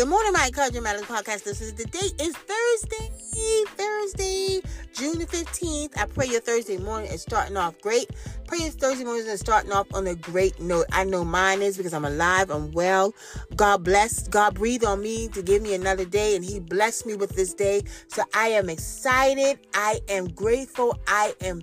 Good morning, my Encouragement Matters podcast. This is the date is Thursday, Thursday, June the 15th. I pray your Thursday morning is starting off great. Pray your Thursday morning is starting off on a great note. I know mine is because I'm alive, I'm well. God bless, God breathed on me to give me another day, and He blessed me with this day. So I am excited. I am grateful. I am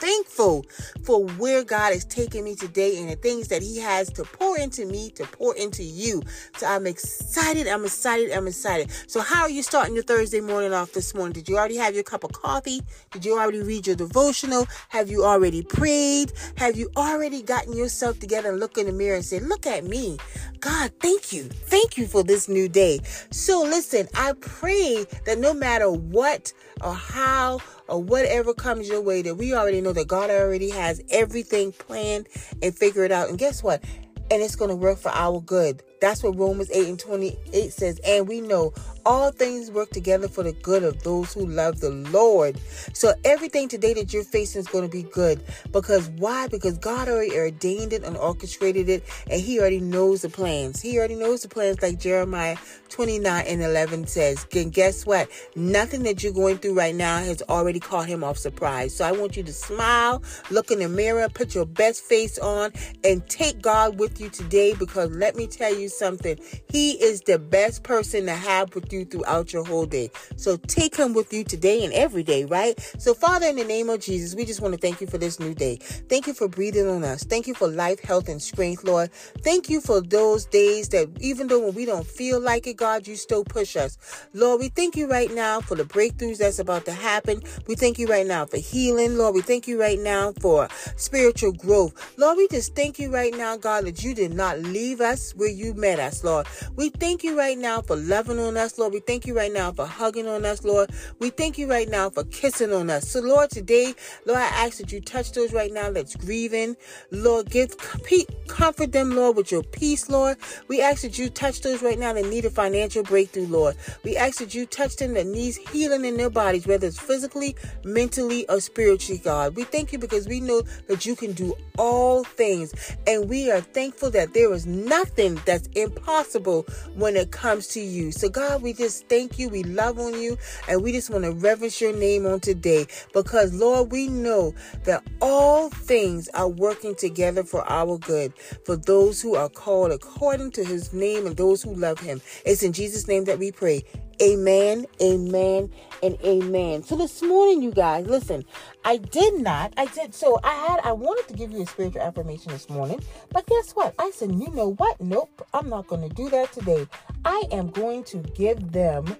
thankful for where God is taking me today and the things that He has to pour into me, to pour into you. So I'm excited. I'm excited. I'm excited. So, how are you starting your Thursday morning off this morning? Did you already have your cup of coffee? Did you already read your devotional? Have you already prayed? Have you already gotten yourself together and look in the mirror and say, Look at me? God, thank you. Thank you for this new day. So, listen, I pray that no matter what or how or whatever comes your way, that we already know that God already has everything planned and figured out. And guess what? And it's going to work for our good. That's what Romans 8 and 28 says. And we know all things work together for the good of those who love the Lord. So everything today that you're facing is going to be good. Because why? Because God already ordained it and orchestrated it, and He already knows the plans. He already knows the plans, like Jeremiah 29 and 11 says. And guess what? Nothing that you're going through right now has already caught Him off surprise. So I want you to smile, look in the mirror, put your best face on, and take God with you today. Because let me tell you something, He is the best person to have with you throughout your whole day. So take him with you today and every day, right? So, Father, in the name of Jesus, we just want to thank you for this new day. Thank you for breathing on us. Thank you for life, health, and strength, Lord. Thank you for those days that even though when we don't feel like it, God, you still push us. Lord, we thank you right now for the breakthroughs that's about to happen. We thank you right now for healing, Lord. We thank you right now for spiritual growth. Lord, we just thank you right now, God, that you did not leave us where you met us, Lord. We thank you right now for loving on us, Lord. We thank you right now for hugging on us, Lord. We thank you right now for kissing on us. So, Lord, today, Lord, I ask that you touch those right now that's grieving. Lord, give comfort them, Lord, with your peace, Lord. We ask that you touch those right now that need a financial breakthrough, Lord. We ask that you touch them that needs healing in their bodies, whether it's physically, mentally, or spiritually, God. We thank you because we know that you can do all things. And we are thankful that there is nothing that's impossible when it comes to you. So, God, we just thank you. We love on you. And we just want to reverence your name on today because, Lord, we know that all things are working together for our good, for those who are called according to his name and those who love him. It's in Jesus' name that we pray. Amen, amen, and amen. So this morning, you guys, listen, I did not, I did, so I had, I wanted to give you a spiritual affirmation this morning, but guess what? I said, you know what? Nope, I'm not going to do that today. I am going to give them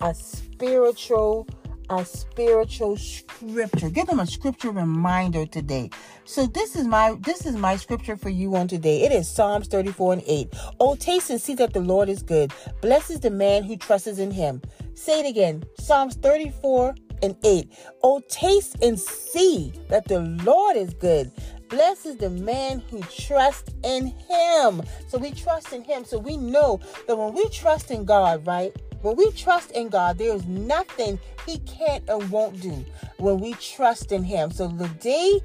a spiritual a spiritual scripture. Give them a scripture reminder today. So this is my this is my scripture for you on today. It is Psalms 34 and 8. Oh, taste and see that the Lord is good. Blesses the man who trusts in him. Say it again. Psalms 34 and 8. Oh, taste and see that the Lord is good. Blessed is the man who trusts in him. So we trust in him. So we know that when we trust in God, right? When we trust in God, there is nothing He can't and won't do when we trust in Him. So the day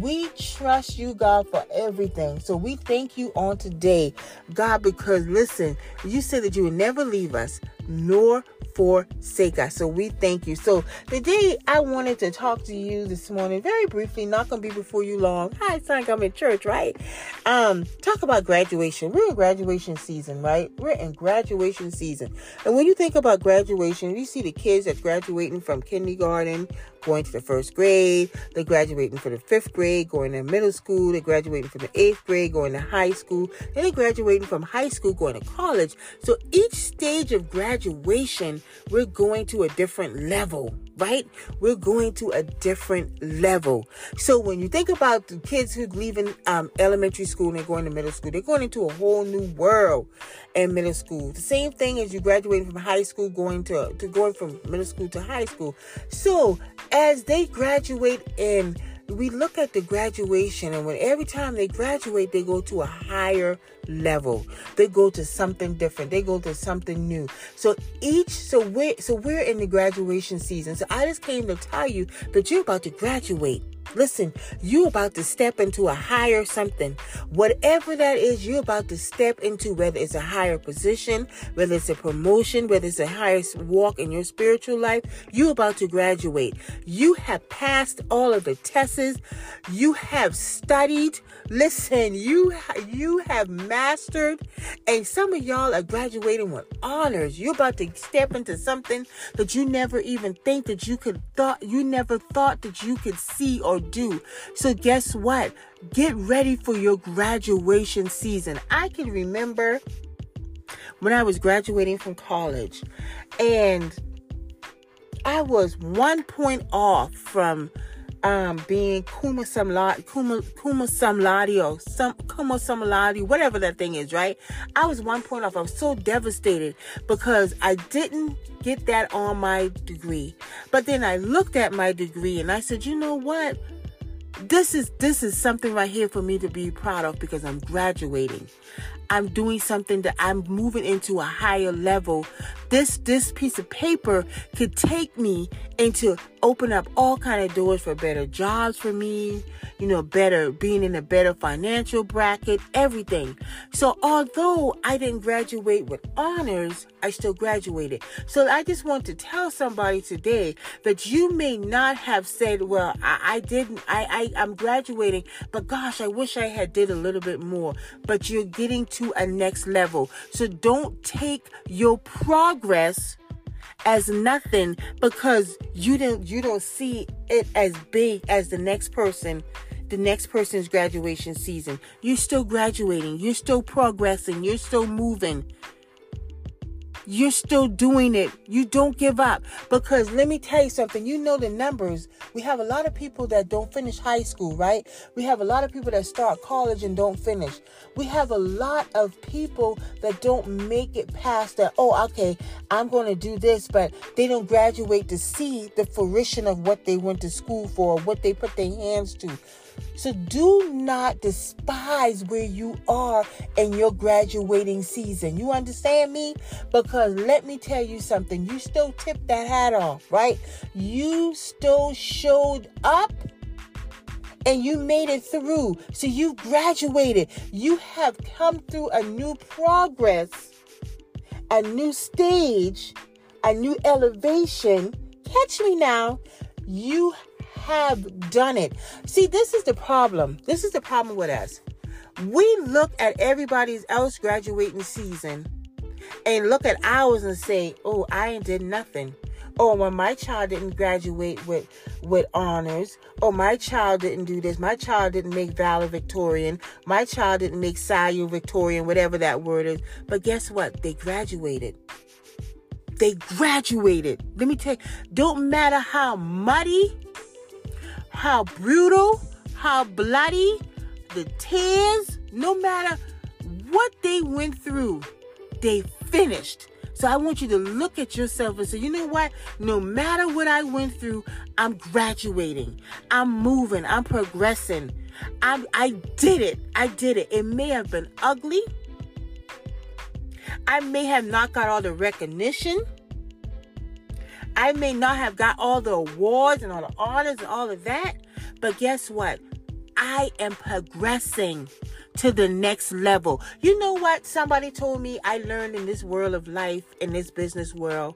we trust you, God, for everything. So we thank you on today, God, because listen, you said that you would never leave us nor forsake us. So we thank you. So today I wanted to talk to you this morning very briefly, not gonna be before you long. Hi, it's like I'm in church, right? Um, talk about graduation. We're in graduation season, right? We're in graduation season. And when you think about graduation, you see the kids that's graduating from kindergarten, going to the first grade, they're graduating from the fifth grade, going to middle school, they're graduating from the eighth grade, going to high school, they're graduating from high school, going to college. So each stage of graduation we're going to a different level, right? We're going to a different level. So when you think about the kids who leaving um, elementary school and going to middle school, they're going into a whole new world in middle school. The same thing as you graduating from high school, going to, to going from middle school to high school. So as they graduate in we look at the graduation and when every time they graduate they go to a higher level. They go to something different. They go to something new. So each so we're so we're in the graduation season. So i just came to tell you that you're about to graduate Listen, you about to step into a higher something. Whatever that is, you're about to step into, whether it's a higher position, whether it's a promotion, whether it's a higher walk in your spiritual life, you're about to graduate. You have passed all of the tests. You have studied. Listen, you you have mastered, and some of y'all are graduating with honors. You're about to step into something that you never even think that you could thought you never thought that you could see or do. So guess what? Get ready for your graduation season. I can remember when I was graduating from college and I was one point off from um, being Kuma Samladi, Kuma, Kuma Samladio, some Kuma Samladi, whatever that thing is, right? I was one point off. I was so devastated because I didn't get that on my degree. But then I looked at my degree and I said, you know what? This is this is something right here for me to be proud of because I'm graduating. I'm doing something that I'm moving into a higher level. This this piece of paper could take me into open up all kind of doors for better jobs for me, you know, better being in a better financial bracket, everything. So although I didn't graduate with honors, I still graduated. So I just want to tell somebody today that you may not have said, well, I, I didn't, I, I, I'm graduating, but gosh, I wish I had did a little bit more, but you're getting to a next level. So don't take your progress as nothing because you don't you don't see it as big as the next person the next person's graduation season. You're still graduating. You're still progressing. You're still moving you're still doing it. You don't give up. Because let me tell you something. You know the numbers. We have a lot of people that don't finish high school, right? We have a lot of people that start college and don't finish. We have a lot of people that don't make it past that, oh, okay, I'm going to do this, but they don't graduate to see the fruition of what they went to school for, what they put their hands to. So do not despise where you are in your graduating season. You understand me? Because let me tell you something. You still tip that hat off, right? You still showed up and you made it through. So you graduated. You have come through a new progress, a new stage, a new elevation. Catch me now. You have done it. See, this is the problem. This is the problem with us. We look at everybody's else graduating season and look at ours and say, "Oh, I ain't did nothing." Oh, when my child didn't graduate with with honors. Oh, my child didn't do this. My child didn't make valedictorian. My child didn't make salutatorian, whatever that word is. But guess what? They graduated. They graduated. Let me tell you, don't matter how muddy how brutal, how bloody, the tears, no matter what they went through, they finished. So I want you to look at yourself and say, you know what? No matter what I went through, I'm graduating. I'm moving. I'm progressing. I, I did it. I did it. It may have been ugly. I may have not got all the recognition. I may not have got all the awards and all the honors and all of that, but guess what? I am progressing to the next level. You know what? Somebody told me I learned in this world of life, in this business world.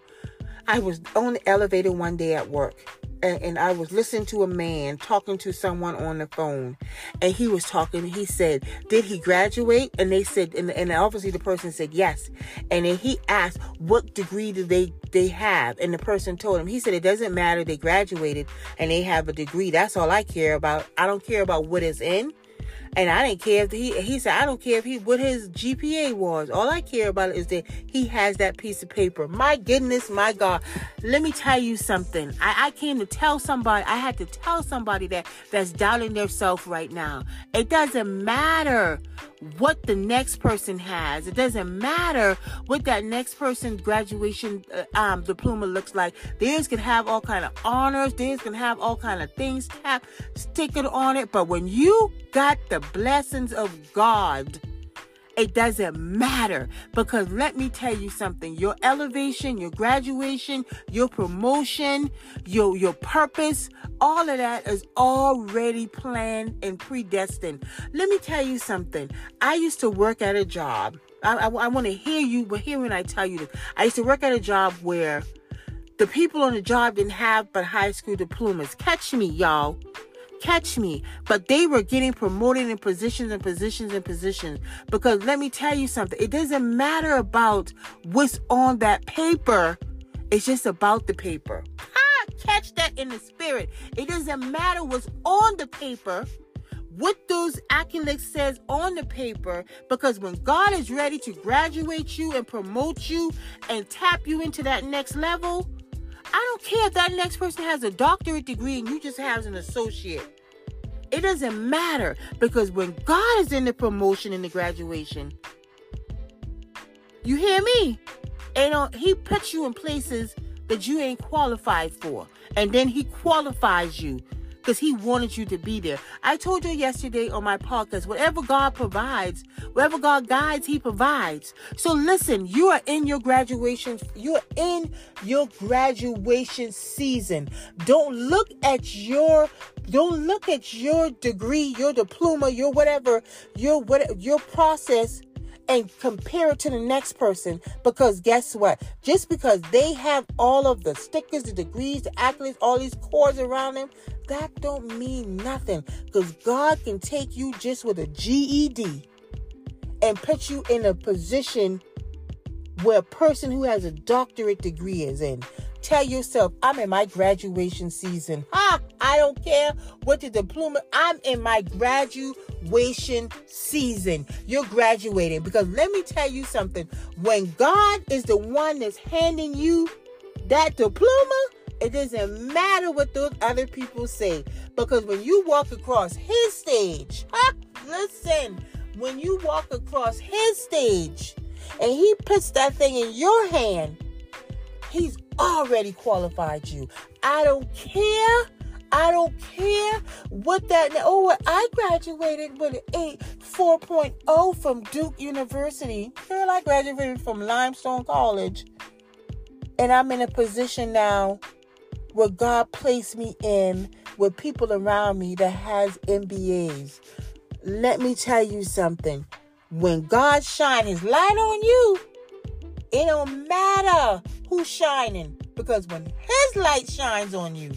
I was on the elevator one day at work and, I was listening to a man talking to someone on the phone, and he was talking. He said, "Did he graduate?" And they said, and, and obviously the person said yes. And then he asked, "What degree do they they have?" And the person told him. He said, "It doesn't matter. They graduated and they have a degree. That's all I care about. I don't care about what is in." And I didn't care if he he said I don't care if he what his GPA was. All I care about is that he has that piece of paper. My goodness, my God. Let me tell you something. I, I came to tell somebody, I had to tell somebody that that's doubting their self right now. It doesn't matter what the next person has. It doesn't matter what that next person's graduation uh, um, diploma looks like. Theirs can have all kind of honors. Theirs can have all kind of things tap, sticking on it. But when you got the blessings of God It doesn't matter because let me tell you something. Your elevation, your graduation, your promotion, your your purpose, all of that is already planned and predestined. Let me tell you something. I used to work at a job. I, I, I want to hear you, but hear when I tell you this. I used to work at a job where the people on the job didn't have but high school diplomas. Catch me, y'all. Catch me. But they were getting promoted in positions and positions and positions. Because let me tell you something. It doesn't matter about what's on that paper. It's just about the paper. Catch that in the spirit. It doesn't matter what's on the paper what those accolades says on the paper because when God is ready to graduate you and promote you and tap you into that next level, I don't care if that next person has a doctorate degree and you just have an associate. It doesn't matter because when God is in the promotion and the graduation, you hear me? And uh, he puts you in places that you ain't qualified for. And then he qualifies you because he wanted you to be there. I told you yesterday on my podcast, whatever God provides, wherever God guides, he provides. So listen, you are in your graduation, you're in your graduation season. Don't look at your don't look at your degree, your diploma, your whatever, your what your process and compare it to the next person because guess what? Just because they have all of the stickers, the degrees, the accolades, all these cords around them, that don't mean nothing because God can take you just with a GED and put you in a position where a person who has a doctorate degree is in. Tell yourself, I'm in my graduation season. Ha! I don't care what the diploma, I'm in my graduation season. You're graduating because let me tell you something. When God is the one that's handing you that diploma, it doesn't matter what those other people say. Because when you walk across his stage, ha, listen, when you walk across his stage and he puts that thing in your hand, he's already qualified you. I don't care. I don't care what that. Oh, I graduated with an 8 4.0 from Duke University. Girl, I graduated from Limestone College. And I'm in a position now where God placed me in with people around me that has MBAs. Let me tell you something. When God shine his light on you, it don't matter who's shining because when his light shines on you,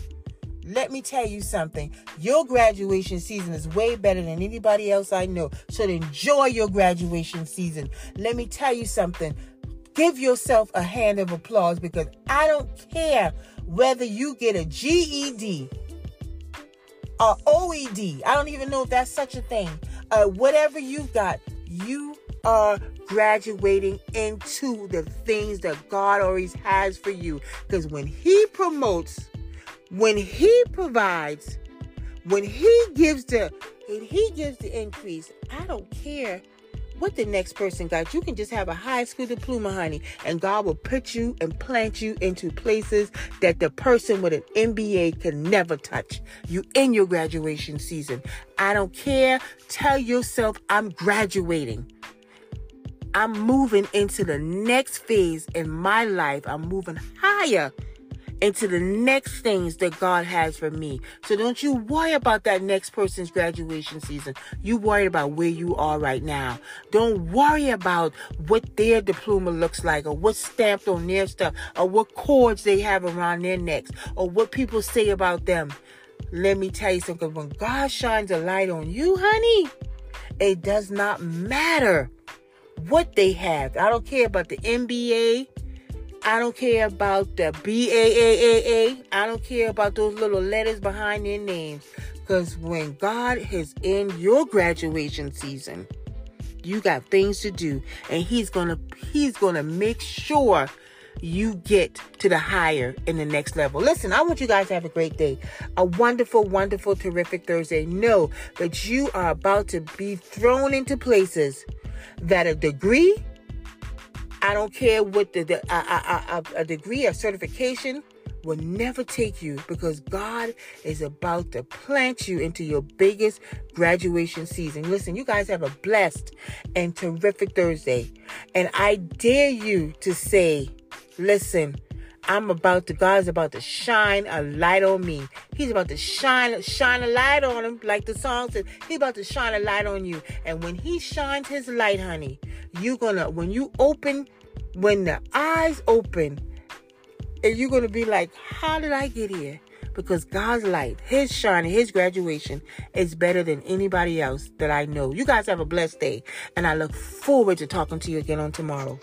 let me tell you something. Your graduation season is way better than anybody else I know. So enjoy your graduation season. Let me tell you something. Give yourself a hand of applause because I don't care whether you get a GED or OED. I don't even know if that's such a thing. Uh, whatever you've got, you are graduating into the things that God always has for you. Because when He promotes, when He provides, when He gives the when He gives the increase, I don't care what the next person got. You can just have a high school diploma, honey, and God will put you and plant you into places that the person with an MBA can never touch. You in your graduation season. I don't care. Tell yourself I'm graduating. I'm moving into the next phase in my life. I'm moving higher into the next things that God has for me. So don't you worry about that next person's graduation season. You worry about where you are right now. Don't worry about what their diploma looks like or what's stamped on their stuff or what cords they have around their necks or what people say about them. Let me tell you something. When God shines a light on you, honey, it does not matter what they have. I don't care about the MBA. I don't care about the BAAAA. I don't care about those little letters behind their names. Because when God is in your graduation season, you got things to do. And He's gonna He's gonna make sure you get to the higher in the next level. Listen, I want you guys to have a great day. A wonderful, wonderful, terrific Thursday. Know that you are about to be thrown into places that a degree, I don't care what the, the a, a, a, degree, a certification, will never take you because God is about to plant you into your biggest graduation season. Listen, you guys have a blessed and terrific Thursday. And I dare you to say, listen, I'm about to, God's about to shine a light on me. He's about to shine, shine a light on him, like the song says. He's about to shine a light on you. And when he shines his light, honey, you're gonna, when you open, when the eyes open, and you're gonna be like, how did I get here? Because God's light, His shining, His graduation is better than anybody else that I know. You guys have a blessed day, and I look forward to talking to you again on tomorrow.